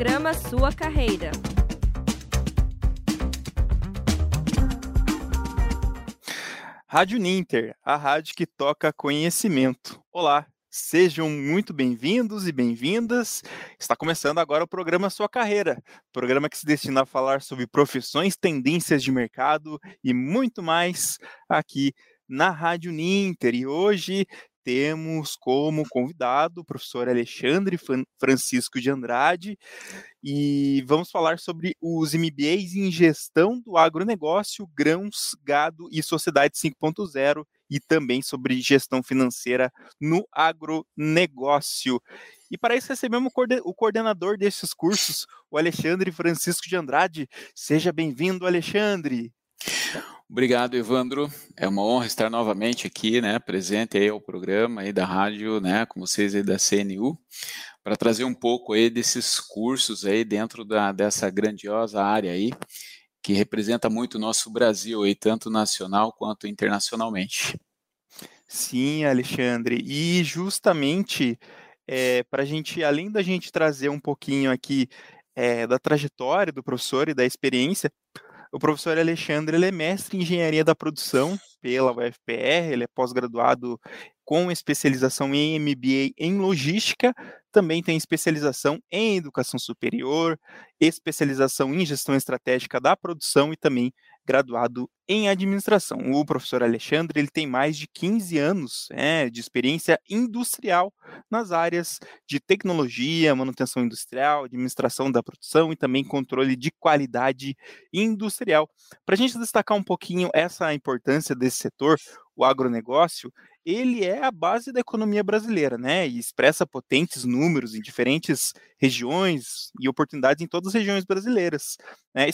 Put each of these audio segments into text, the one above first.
Programa Sua Carreira. Rádio Ninter, a rádio que toca conhecimento. Olá, Sejam muito bem-vindos e bem-vindas. Está começando agora o programa Sua Carreira, programa que se destina a falar sobre profissões, tendências de mercado e muito mais aqui na Rádio Ninter. E hoje temos como convidado o professor Alexandre Francisco de Andrade e vamos falar sobre os MBAs em gestão do agronegócio, grãos, gado e sociedade 5.0 e também sobre gestão financeira no agronegócio. E para isso recebemos o coordenador desses cursos, o Alexandre Francisco de Andrade. Seja bem-vindo, Alexandre. Obrigado, Evandro. É uma honra estar novamente aqui, né, presente aí ao programa aí da rádio, né, com vocês aí da CNU, para trazer um pouco aí desses cursos aí dentro da, dessa grandiosa área aí, que representa muito o nosso Brasil aí, tanto nacional quanto internacionalmente. Sim, Alexandre. E justamente é, para a gente, além da gente trazer um pouquinho aqui é, da trajetória do professor e da experiência, o professor Alexandre ele é mestre em engenharia da produção pela UFPR, ele é pós-graduado com especialização em MBA em logística, também tem especialização em educação superior, especialização em gestão estratégica da produção e também graduado em administração. O professor Alexandre ele tem mais de 15 anos é, de experiência industrial nas áreas de tecnologia, manutenção industrial, administração da produção e também controle de qualidade industrial. Para a gente destacar um pouquinho essa importância desse setor, o agronegócio, ele é a base da economia brasileira, né? E expressa potentes números em diferentes regiões e oportunidades em todas as regiões brasileiras, né?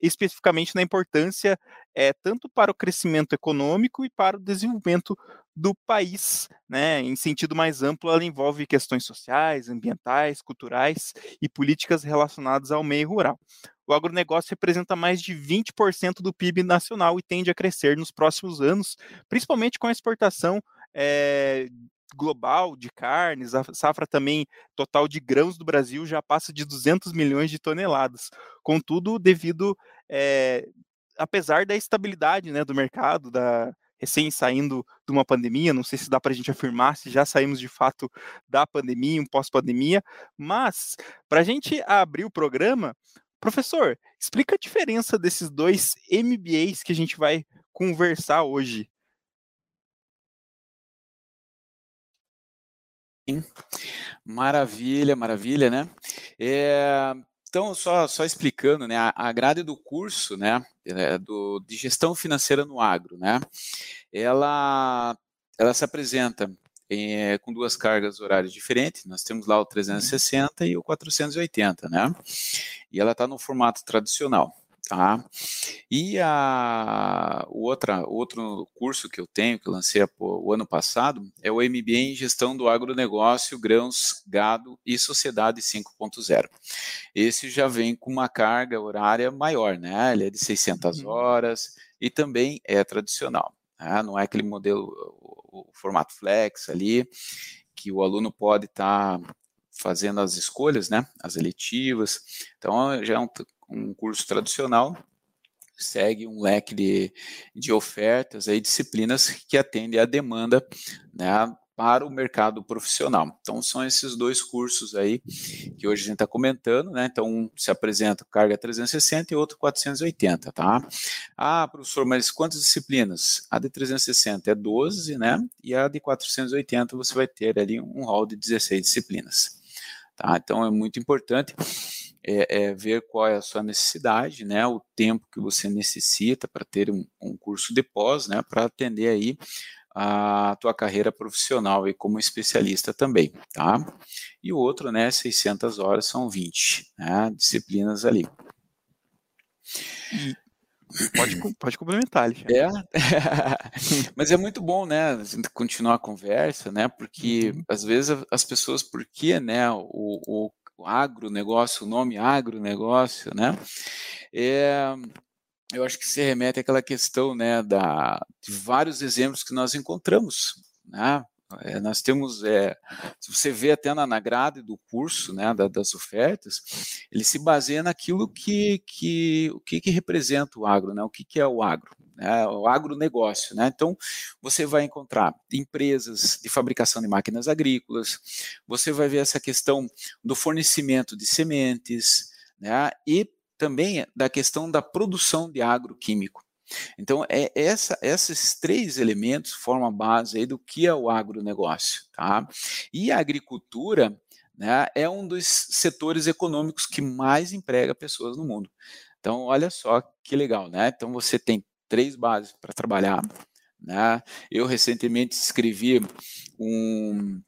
especificamente na importância é, tanto para o crescimento econômico e para o desenvolvimento do país, né? Em sentido mais amplo, ela envolve questões sociais, ambientais, culturais e políticas relacionadas ao meio rural. O agronegócio representa mais de 20% do PIB nacional e tende a crescer nos próximos anos, principalmente com a exportação é, global de carnes, a safra também total de grãos do Brasil já passa de 200 milhões de toneladas. Contudo, devido, é, apesar da estabilidade né, do mercado, da, recém saindo de uma pandemia, não sei se dá para a gente afirmar se já saímos de fato da pandemia, um pós-pandemia, mas para a gente abrir o programa, professor, explica a diferença desses dois MBAs que a gente vai conversar hoje. Maravilha, maravilha, né? É, então, só, só explicando, né, a, grade do curso, né, é do, de gestão financeira no agro, né, ela, ela se apresenta em, é, com duas cargas horárias diferentes, nós temos lá o 360 e o 480, né, e ela está no formato tradicional, Tá? E a, o outra, outro curso que eu tenho, que lancei o ano passado, é o MBA em Gestão do Agronegócio, Grãos, Gado e Sociedade 5.0. Esse já vem com uma carga horária maior, né? Ele é de 600 uhum. horas e também é tradicional. Né? Não é aquele modelo, o, o formato flex ali, que o aluno pode estar tá fazendo as escolhas, né? As eletivas. Então, já é um um curso tradicional, segue um leque de, de ofertas e disciplinas que atendem à demanda né, para o mercado profissional. Então, são esses dois cursos aí que hoje a gente está comentando, né? Então, um se apresenta carga 360 e outro 480, tá? Ah, professor, mas quantas disciplinas? A de 360 é 12, né? E a de 480 você vai ter ali um hall de 16 disciplinas, tá? Então, é muito importante é, é, ver qual é a sua necessidade, né, o tempo que você necessita para ter um, um, curso de pós, né, para atender aí a tua carreira profissional e como especialista também, tá? E o outro, né, 600 horas são 20, né, disciplinas ali. Pode, pode complementar, Alexandre. É, mas é muito bom, né, continuar a conversa, né, porque uhum. às vezes as pessoas, porque, né, o, o agronegócio, o nome agronegócio, né? É, eu acho que se remete àquela questão, né, da, de vários exemplos que nós encontramos, né? É, nós temos, é, se você vê até na, na grade do curso, né, da, das ofertas, ele se baseia naquilo que, que o que, que representa o agro, né, o que, que é o agro, né, o agronegócio. Né? Então, você vai encontrar empresas de fabricação de máquinas agrícolas, você vai ver essa questão do fornecimento de sementes, né, e também da questão da produção de agroquímico. Então, é essa, esses três elementos formam a base aí do que é o agronegócio. Tá? E a agricultura né, é um dos setores econômicos que mais emprega pessoas no mundo. Então, olha só que legal, né? Então, você tem três bases para trabalhar. Né? Eu recentemente escrevi um,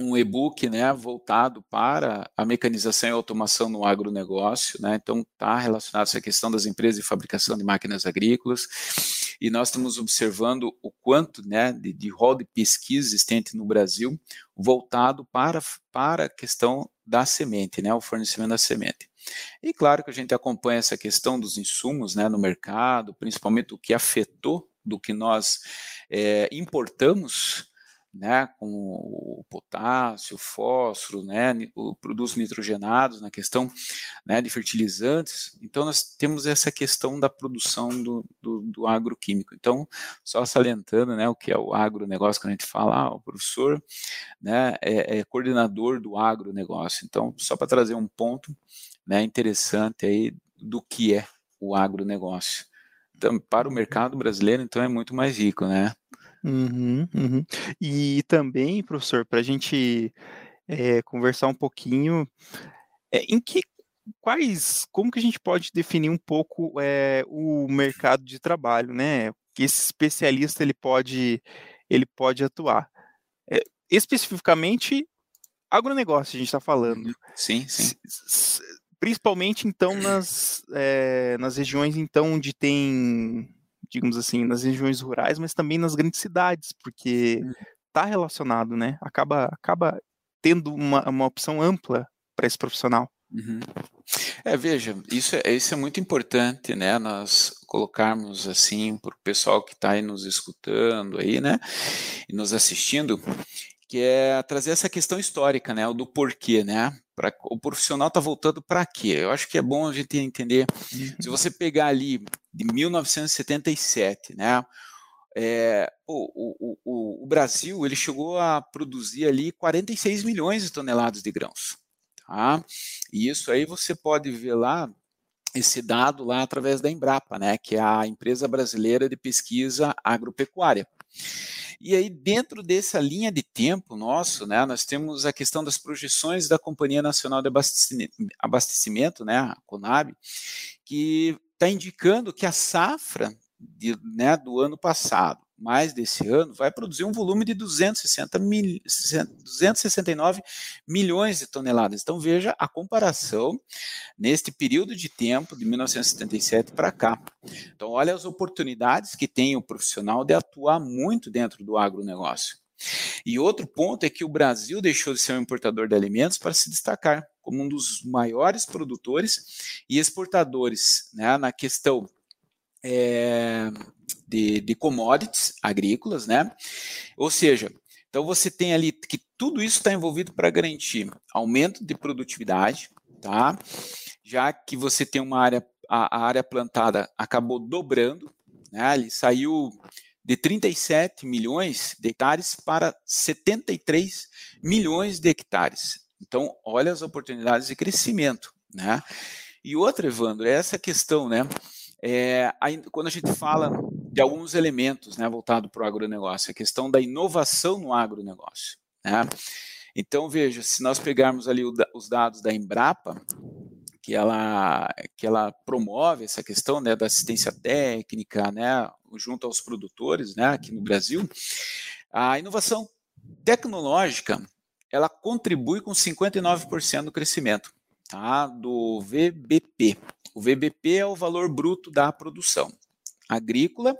um e-book né, voltado para a mecanização e automação no agronegócio. Né? Então, está relacionado a essa questão das empresas de fabricação de máquinas agrícolas. E nós estamos observando o quanto né, de, de rol de pesquisa existente no Brasil voltado para, para a questão da semente, né, o fornecimento da semente. E claro que a gente acompanha essa questão dos insumos né, no mercado, principalmente o que afetou do que nós é, importamos né, com o potássio, o fósforo, né, o produtos nitrogenados na questão né, de fertilizantes. Então, nós temos essa questão da produção do, do, do agroquímico. Então, só salientando né, o que é o agronegócio, que a gente fala, ah, o professor né, é, é coordenador do agronegócio. Então, só para trazer um ponto né, interessante aí do que é o agronegócio. Então, para o uhum. mercado brasileiro, então, é muito mais rico, né? Uhum, uhum. E também, professor, para a gente é, conversar um pouquinho, é, em que quais, como que a gente pode definir um pouco é, o mercado de trabalho, né? Que esse especialista ele pode ele pode atuar. especificamente agronegócio a gente está falando. Uhum. Sim, sim. Principalmente então nas, nas regiões então onde tem digamos assim, nas regiões rurais, mas também nas grandes cidades, porque está relacionado, né? Acaba, acaba tendo uma, uma opção ampla para esse profissional. Uhum. É, veja, isso é, isso é muito importante, né? Nós colocarmos assim para o pessoal que está aí nos escutando aí, né? E nos assistindo, que é trazer essa questão histórica, né? O do porquê, né? Pra, o profissional está voltando para quê? Eu acho que é bom a gente entender. Uhum. Se você pegar ali de 1977, né? É, o, o, o, o, Brasil ele chegou a produzir ali 46 milhões de toneladas de grãos. Tá? E isso aí você pode ver lá esse dado lá através da Embrapa, né, que é a empresa brasileira de pesquisa agropecuária. E aí, dentro dessa linha de tempo nosso, né, nós temos a questão das projeções da Companhia Nacional de Abastecimento, né, a CONAB, que está indicando que a safra de, né, do ano passado, mais desse ano, vai produzir um volume de 260 mil, 269 milhões de toneladas. Então veja a comparação neste período de tempo, de 1977 para cá. Então olha as oportunidades que tem o profissional de atuar muito dentro do agronegócio. E outro ponto é que o Brasil deixou de ser um importador de alimentos para se destacar como um dos maiores produtores e exportadores né, na questão é, de, de commodities agrícolas, né? Ou seja, então você tem ali que tudo isso está envolvido para garantir aumento de produtividade, tá? Já que você tem uma área, a, a área plantada acabou dobrando, né? Ele saiu de 37 milhões de hectares para 73 milhões de hectares. Então, olha as oportunidades de crescimento, né? E outra, Evandro, é essa questão, né? É, quando a gente fala de alguns elementos né, voltado para o agronegócio, a questão da inovação no agronegócio. Né? Então, veja, se nós pegarmos ali o, os dados da Embrapa, que ela, que ela promove essa questão né, da assistência técnica né, junto aos produtores né, aqui no Brasil, a inovação tecnológica ela contribui com 59% do crescimento tá, do VBP, o VBP é o valor bruto da produção agrícola.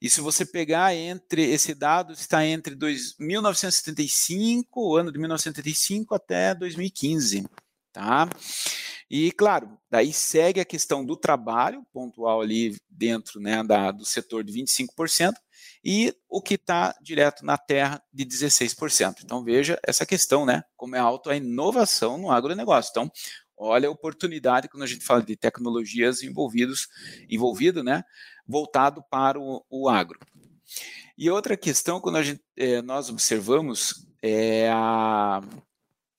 E se você pegar entre esse dado está entre dois, 1975, o ano de 1975 até 2015, tá? E, claro, daí segue a questão do trabalho pontual ali dentro né, da, do setor de 25% e o que está direto na terra de 16%. Então, veja essa questão, né? Como é alta a inovação no agronegócio. Então, olha a oportunidade quando a gente fala de tecnologias envolvidos, envolvido, né? Voltado para o, o agro. E outra questão, quando a gente, é, nós observamos, é a,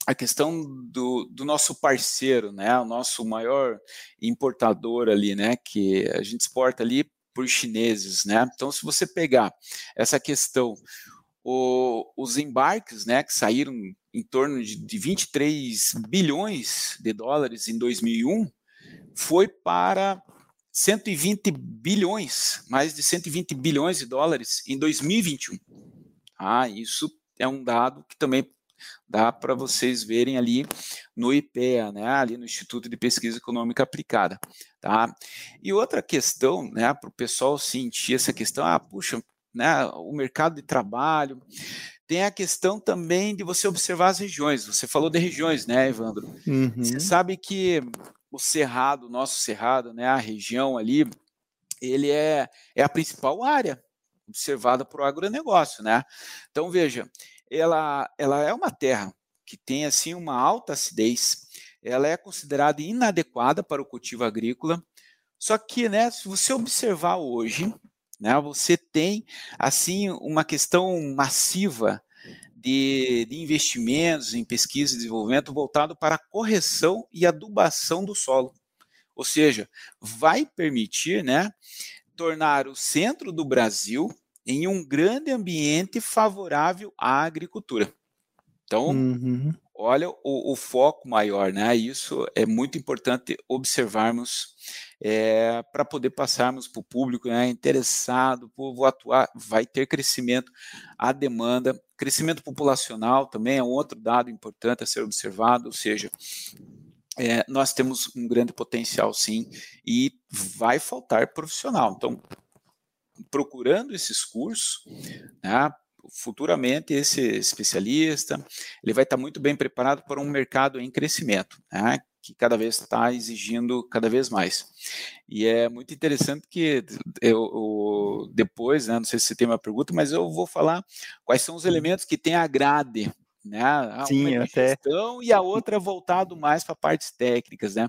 a questão do, do, nosso parceiro, né, o nosso maior importador ali, né, que a gente exporta ali por chineses, né. Então, se você pegar essa questão, o, os embarques, né, que saíram em torno de, de 23 bilhões de dólares em 2001, foi para 120 bilhões, mais de 120 bilhões de dólares em 2021. Ah, isso é um dado que também dá para vocês verem ali no IPEA, né, ali no Instituto de Pesquisa Econômica Aplicada, tá? E outra questão, né, para o pessoal sentir essa questão, ah, puxa, né, o mercado de trabalho, tem a questão também de você observar as regiões. Você falou de regiões, né, Evandro? Uhum. Você sabe que o cerrado, o nosso cerrado, né, a região ali, ele é, é a principal área observada para o agronegócio, né? Então veja, ela, ela é uma terra que tem assim uma alta acidez, ela é considerada inadequada para o cultivo agrícola. Só que, né, se você observar hoje, né, você tem assim uma questão massiva de, de, investimentos em pesquisa e desenvolvimento voltado para a correção e adubação do solo. Ou seja, vai permitir né, tornar o centro do Brasil em um grande ambiente favorável à agricultura. Então, uhum. olha o, o, foco maior, né? Isso é muito importante observarmos é, para poder passarmos para o público né, interessado, vou atuar, vai ter crescimento, a demanda, crescimento populacional também é um outro dado importante a ser observado, ou seja, é, nós temos um grande potencial sim e vai faltar profissional. Então, procurando esses cursos, né, futuramente esse especialista ele vai estar muito bem preparado para um mercado em crescimento, né, que cada vez está exigindo cada vez mais. E é muito interessante que eu, eu, depois, né, não sei se você tem uma pergunta, mas eu vou falar quais são os elementos que tem a grade né? Sim, uma até. Gestão, e a outra voltado mais para partes técnicas, né?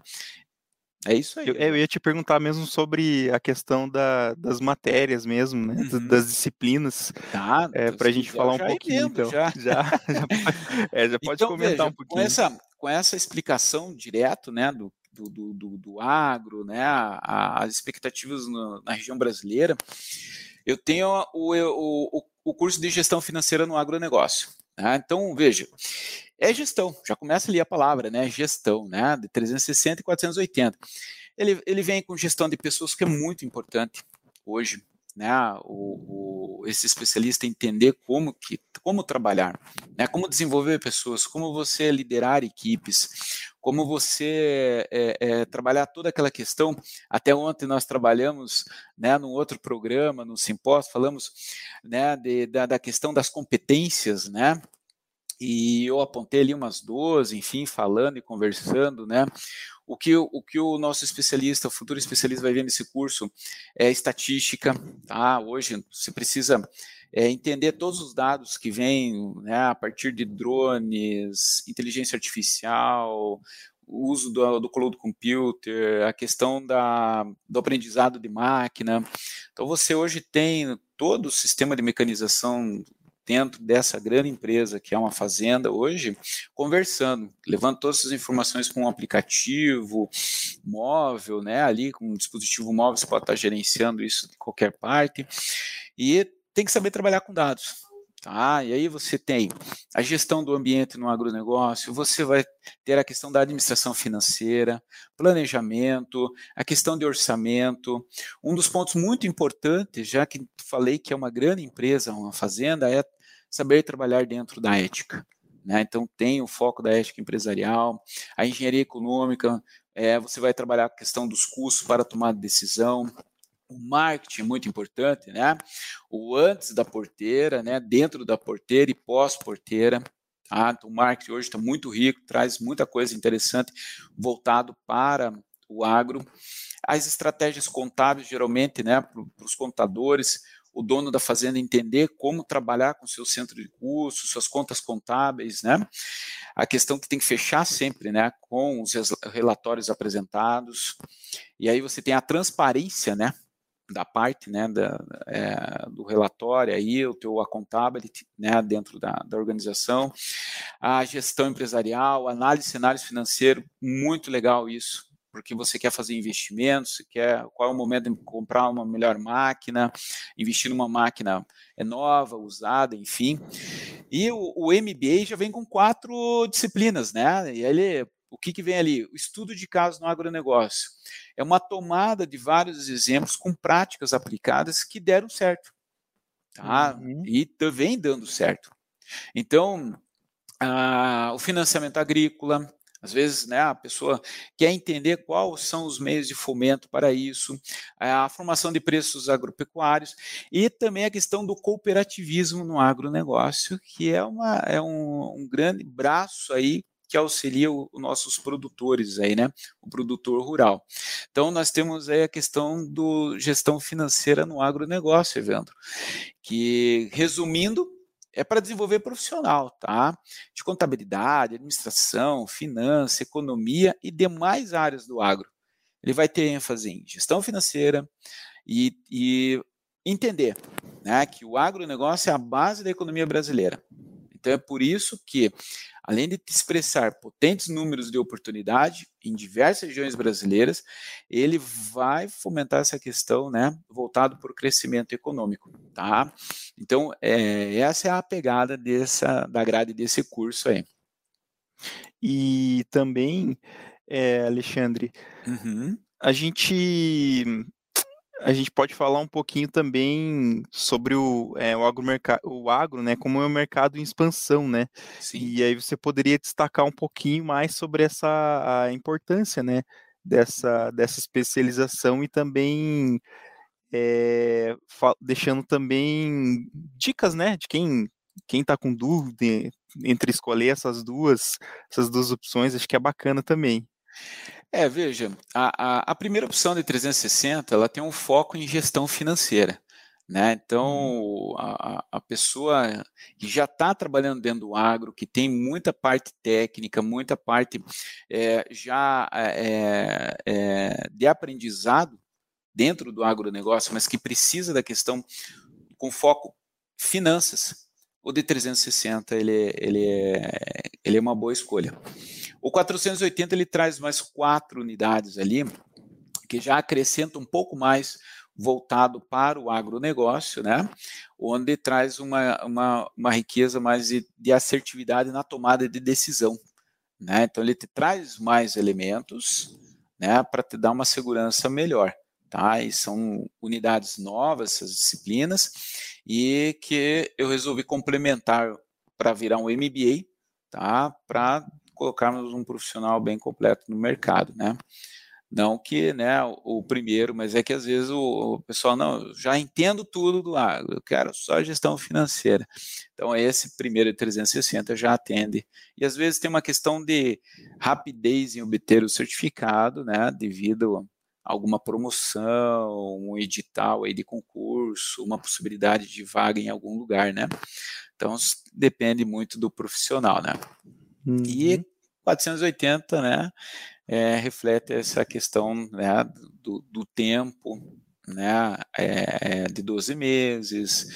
É isso aí. Eu, eu, ia te perguntar mesmo sobre a questão da, das matérias mesmo, né? Uhum. Das disciplinas. Tá. É, para a gente falar um pouquinho, então. Já, já, já, pode, é, já pode então, comentar veja, um pouquinho. Com essa, com essa explicação direto, né, do, do, do, do agro, né, a, as expectativas no, na região brasileira, eu tenho o, o, o curso de gestão financeira no agronegócio. Né? Então, veja, é gestão, já começa ali a palavra, né? Gestão, né? De 360 e 480. Ele, ele vem com gestão de pessoas, que é muito importante hoje, né? O, o, esse especialista entender como, que, como trabalhar, né? Como desenvolver pessoas, como você liderar equipes, como você é, é, trabalhar toda aquela questão. Até ontem nós trabalhamos, né? Num outro programa, no simpósio, falamos, né? De, da, da questão das competências, né? e eu apontei ali umas 12, enfim, falando e conversando, né? O que, o que o nosso especialista, o futuro especialista vai ver nesse curso é estatística, tá? Hoje você precisa é, entender todos os dados que vêm né, a partir de drones, inteligência artificial, uso do, do cloud computer, a questão da, do aprendizado de máquina. Então, você hoje tem todo o sistema de mecanização dentro dessa grande empresa que é uma fazenda hoje, conversando, levando todas essas informações com um aplicativo móvel, né? Ali com um dispositivo móvel você pode estar gerenciando isso de qualquer parte e tem que saber trabalhar com dados. Tá? E aí você tem a gestão do ambiente no agronegócio, você vai ter a questão da administração financeira, planejamento, a questão de orçamento. Um dos pontos muito importantes, já que falei que é uma grande empresa, uma fazenda, é saber trabalhar dentro da ética. Né? Então, tem o foco da ética empresarial, a engenharia econômica, é, você vai trabalhar a questão dos custos para tomar decisão, o marketing é muito importante, né? O antes da porteira, né? Dentro da porteira e pós-porteira, Tá? Então, o marketing hoje está muito rico, traz muita coisa interessante voltado para o agro. As estratégias contábeis, geralmente, né, para os contadores, o dono da fazenda entender como trabalhar com seu centro de custos, suas contas contábeis, né? A questão que tem que fechar sempre, né, com os relatórios apresentados. E aí você tem a transparência, né, da parte né, da, é, do relatório aí, o teu accountability né, dentro da, da organização, a gestão empresarial, análise de cenários financeiros, muito legal isso, porque você quer fazer investimentos, quer qual é o momento de comprar uma melhor máquina, investir numa máquina é nova, usada, enfim. E o, o MBA já vem com quatro disciplinas, né? E ele o que, que vem ali? O estudo de casos no agronegócio. É uma tomada de vários exemplos com práticas aplicadas que deram certo. Tá? Uhum. E também dando certo. Então, ah, o financiamento agrícola, às vezes, né, a pessoa quer entender quais são os meios de fomento para isso, a formação de preços agropecuários e também a questão do cooperativismo no agronegócio, que é, uma, é um, um grande braço aí que auxilia os nossos produtores aí, né? O produtor rural. Então, nós temos aí a questão do gestão financeira no agronegócio, Evandro, que, resumindo, é para desenvolver profissional, tá? De contabilidade, administração, finança, economia e demais áreas do agro. Ele vai ter ênfase em gestão financeira e, e entender né, que o agronegócio é a base da economia brasileira. Então é por isso que além de expressar potentes números de oportunidade em diversas regiões brasileiras, ele vai fomentar essa questão, né, voltado para o crescimento econômico, tá? Então, é, essa é a pegada dessa, da grade desse curso aí. E também, é, Alexandre, uhum. a gente a gente pode falar um pouquinho também sobre o, é, o, agro, o agro, né, como é um mercado em expansão, né? Sim. E aí você poderia destacar um pouquinho mais sobre essa a importância, né, dessa, dessa especialização e também é, deixando também dicas, né, de quem quem está com dúvida entre escolher essas duas essas duas opções, acho que é bacana também. É, veja, a, a, a, primeira opção de 360 ela tem um foco em gestão financeira. Né? Então, uhum. a, a pessoa que já está trabalhando dentro do agro, que tem muita parte técnica, muita parte é, já é, é, de aprendizado dentro do agronegócio, mas que precisa da questão com foco finanças, o de 360 ele, ele, é, ele é uma boa escolha. O 480 ele traz mais quatro unidades ali, que já acrescenta um pouco mais voltado para o agronegócio, né? onde traz uma, uma, uma riqueza mais de, de, assertividade na tomada de decisão. Né? Então, ele te traz mais elementos né, para te dar uma segurança melhor. Tá? E são unidades novas, essas disciplinas, e que eu resolvi complementar para virar um MBA, tá? para colocarmos um profissional bem completo no mercado, né? Não que, né, o primeiro, mas é que às vezes o, o pessoal não, já entendo tudo do agro, eu quero só gestão financeira. Então esse primeiro 360 já atende. E às vezes tem uma questão de rapidez em obter o certificado, né, devido a alguma promoção, um edital aí de concurso, uma possibilidade de vaga em algum lugar, né? Então depende muito do profissional, né? Uhum. E 480, né, é, reflete essa questão né, do, do tempo, né, é, de 12 meses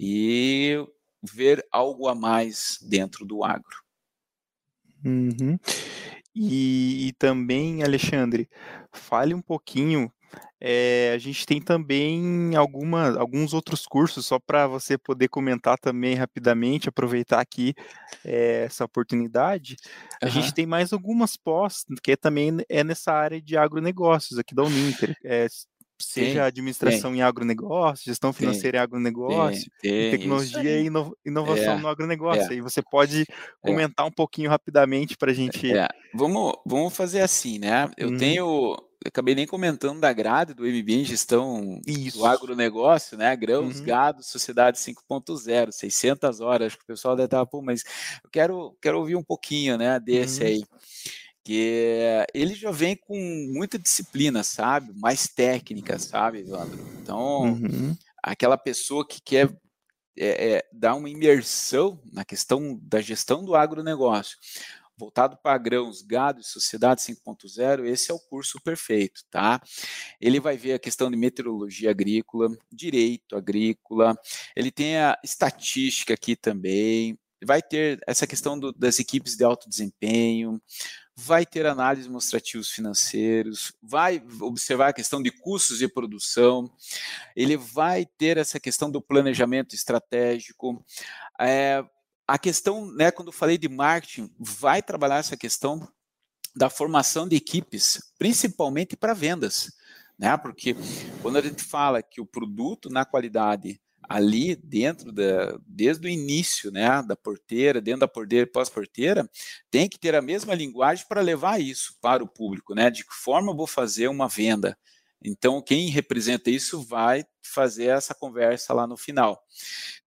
e ver algo a mais dentro do agro. Uhum. E, e, também, Alexandre, fale um pouquinho é, a gente tem também alguma, alguns outros cursos, só para você poder comentar também rapidamente, aproveitar aqui é, essa oportunidade. A uhum. gente tem mais algumas pós, que também é nessa área de agronegócios aqui da Uninter. É, seja tem, administração tem. em agronegócio, gestão financeira tem, em agronegócio, tecnologia e ino inovação é, no agronegócio. É. Aí você pode comentar um pouquinho rapidamente para a gente. Vamos, vamos fazer assim, né? Eu uhum. tenho acabei nem comentando da grade do MBA em gestão Isso. do agronegócio, né? Grãos, uhum. gado, sociedade 5.0, 600 horas. Acho que o pessoal deve estar, pô, mas eu quero, quero ouvir um pouquinho, né, desse uhum. aí. Que ele já vem com muita disciplina, sabe? Mais técnica, sabe, Evandro? Então, uhum. aquela pessoa que quer é, é, dar uma imersão na questão da gestão do agronegócio voltado para grãos, gado e sociedade 5.0, esse é o curso perfeito, tá? Ele vai ver a questão de meteorologia agrícola, direito agrícola, ele tem a estatística aqui também, vai ter essa questão do, das equipes de alto desempenho, vai ter análises demonstrativos financeiros, vai observar a questão de custos de produção, ele vai ter essa questão do planejamento estratégico, é, a questão, né, quando eu falei de marketing, vai trabalhar essa questão da formação de equipes, principalmente para vendas, né? Porque quando a gente fala que o produto na qualidade ali dentro da desde o início, né, da porteira, dentro da porteira e pós-porteira, tem que ter a mesma linguagem para levar isso para o público, né? De que forma eu vou fazer uma venda? Então, quem representa isso vai fazer essa conversa lá no final.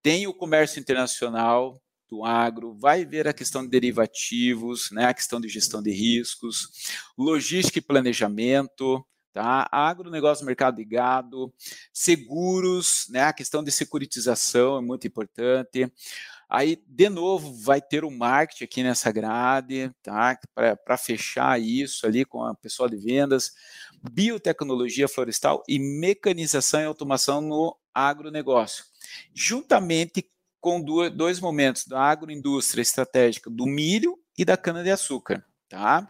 Tem o comércio internacional, do agro, vai ver a questão de derivativos, né, a questão de gestão de riscos, logística e planejamento, tá? Agronegócio, mercado de gado, seguros, né, a questão de securitização é muito importante. Aí, de novo, vai ter o marketing aqui nessa grade, tá? Para fechar isso ali com a pessoal de vendas, biotecnologia florestal e mecanização e automação no agronegócio. Juntamente com dois momentos da agroindústria estratégica do milho e da cana-de-açúcar. Tá?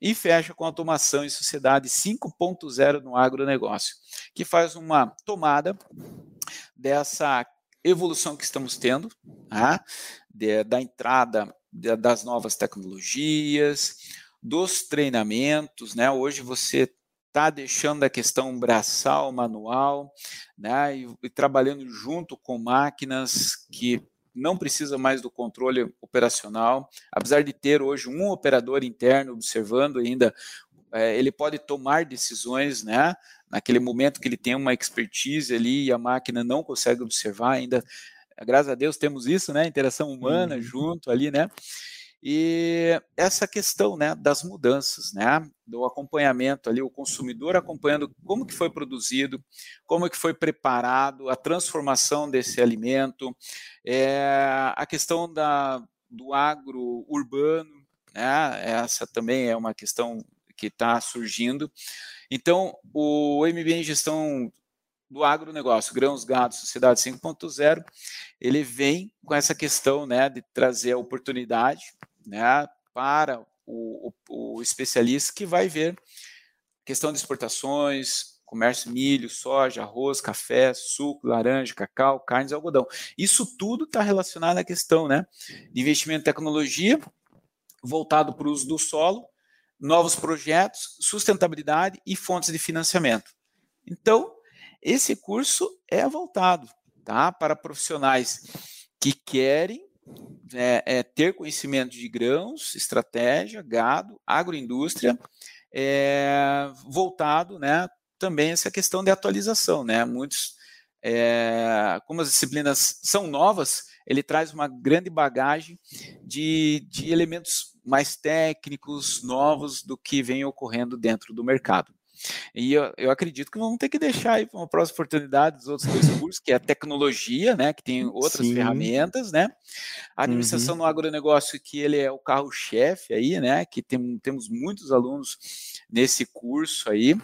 E fecha com automação e sociedade 5.0 no agronegócio, que faz uma tomada dessa evolução que estamos tendo, tá? de, da entrada de, das novas tecnologias, dos treinamentos, né? Hoje você está deixando a questão braçal, manual, né, e, e, trabalhando junto com máquinas que não precisa mais do controle operacional, apesar de ter hoje um operador interno observando ainda, é, ele pode tomar decisões, né, naquele momento que ele tem uma expertise ali e a máquina não consegue observar ainda, graças a Deus temos isso, né, interação humana uhum. junto ali, né, e essa questão né, das mudanças, né, do acompanhamento ali, o consumidor acompanhando como que foi produzido, como que foi preparado, a transformação desse alimento, é, a questão da, do agro urbano, né, essa também é uma questão que está surgindo. Então, o MBA em gestão do agronegócio, grãos, gado, sociedade 5.0, ele vem com essa questão né, de trazer a oportunidade né, para o, o, o especialista que vai ver questão de exportações, comércio milho, soja, arroz, café, suco, laranja, cacau, carnes e algodão. Isso tudo está relacionado à questão né, de investimento em tecnologia voltado para o uso do solo, novos projetos, sustentabilidade e fontes de financiamento. Então, esse curso é voltado tá, para profissionais que querem é, é ter conhecimento de grãos, estratégia, gado, agroindústria, é, voltado, né, também essa questão de atualização, né, muitos, é, como as disciplinas são novas, ele traz uma grande bagagem de, de elementos mais técnicos, novos do que vem ocorrendo dentro do mercado. E eu, eu acredito que vamos ter que deixar aí para uma próxima oportunidade os outros dois cursos, que é a tecnologia, né? Que tem outras Sim. ferramentas, né? A administração uhum. no agronegócio, que ele é o carro-chefe aí, né? Que tem, temos muitos alunos nesse curso aí.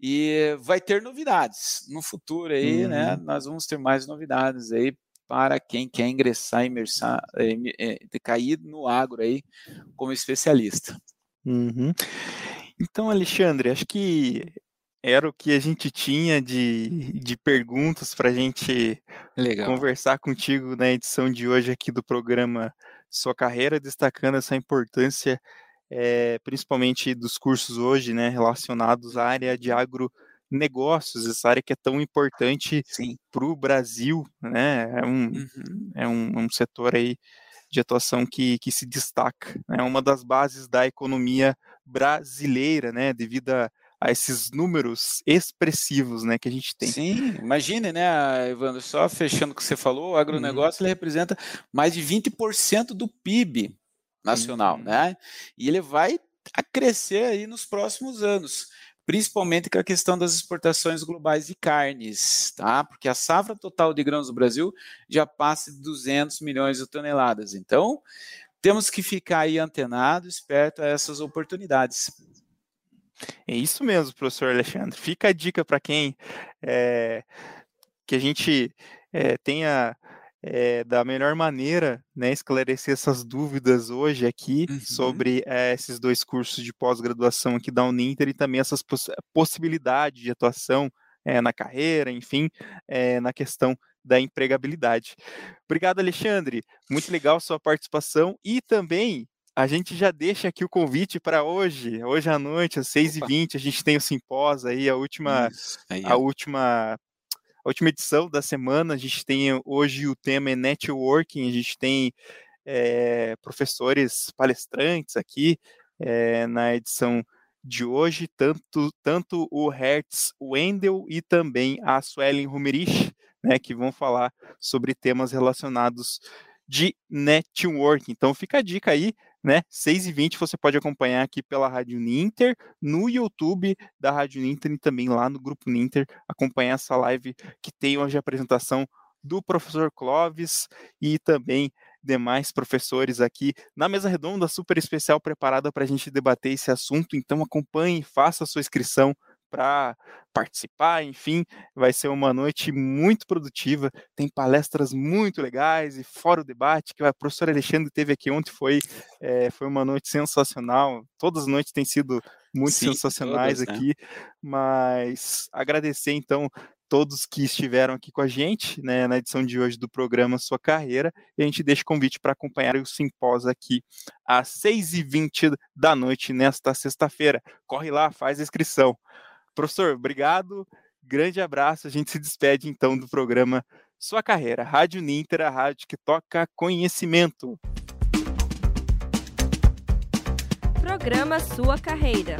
E vai ter novidades no futuro aí, né? uhum. né? Nós vamos ter mais novidades aí para quem quer ingressar, imersar, é, é, cair no agro aí como especialista. Uhum. Então, Alexandre, acho que era o que a gente tinha de, de perguntas para a gente Legal. conversar contigo na edição de hoje aqui do programa Sua Carreira, destacando essa importância, é, principalmente dos cursos hoje, né, relacionados à área de agronegócios, essa área que é tão importante para o Brasil, né, é um, uhum. é um, um setor aí de atuação que, que se destaca, é né, uma das bases da economia brasileira, né, devido a, a esses números expressivos né, que a gente tem. Sim, imagine, né, Evandro, só fechando o que você falou, o agronegócio uhum. ele representa mais de 20% do PIB nacional, uhum. né? E ele vai a crescer aí nos próximos anos principalmente com a questão das exportações globais de carnes, tá? Porque a safra total de grãos do Brasil já passa de 200 milhões de toneladas. Então, temos que ficar aí antenado, esperto a essas oportunidades. É isso mesmo, professor Alexandre. Fica a dica para quem é, que a gente é, tenha é, da melhor maneira, né, esclarecer essas dúvidas hoje aqui uhum. sobre é, esses dois cursos de pós-graduação aqui da Uninter e também essas poss possibilidades de atuação é, na carreira, enfim, na questão da empregabilidade. Obrigado, Alexandre. Muito legal sua participação e também a gente já deixa aqui o convite para hoje, hoje à noite, às 6h20, a gente tem o simpósio aí, a última, aí, a última a última edição da semana. A gente tem hoje o tema é networking, a gente tem é, professores palestrantes aqui é, na edição de hoje, tanto, tanto o Hertz Wendel e também a Suelen Rumerich, né, que vão falar sobre temas relacionados de networking. Então fica a dica aí, né? 6 e 20 você pode acompanhar aqui pela Rádio Ninter, no YouTube da Rádio Ninter e também lá no Grupo Ninter, acompanhar essa live que tem hoje a apresentação do professor Clóvis e também demais professores aqui na mesa redonda super especial preparada para a gente debater esse assunto. Então acompanhe, faça a sua inscrição para participar, enfim, vai ser uma noite muito produtiva, tem palestras muito legais e fora o debate que o professor Alexandre teve aqui ontem foi, é, foi uma noite sensacional, todas as noites têm sido muito Sim, sensacionais todas, né? aqui, né? mas agradecer então todos que estiveram aqui com a gente né, na edição de hoje do programa Sua Carreira. E a gente deixa o convite para acompanhar o simpósio aqui às 6h20 da noite nesta sexta-feira. Corre lá, faz a inscrição. Professor, obrigado. Grande abraço. A gente se despede então do programa Sua Carreira. Rádio Ninter, a rádio que toca conhecimento. Programa Sua Carreira.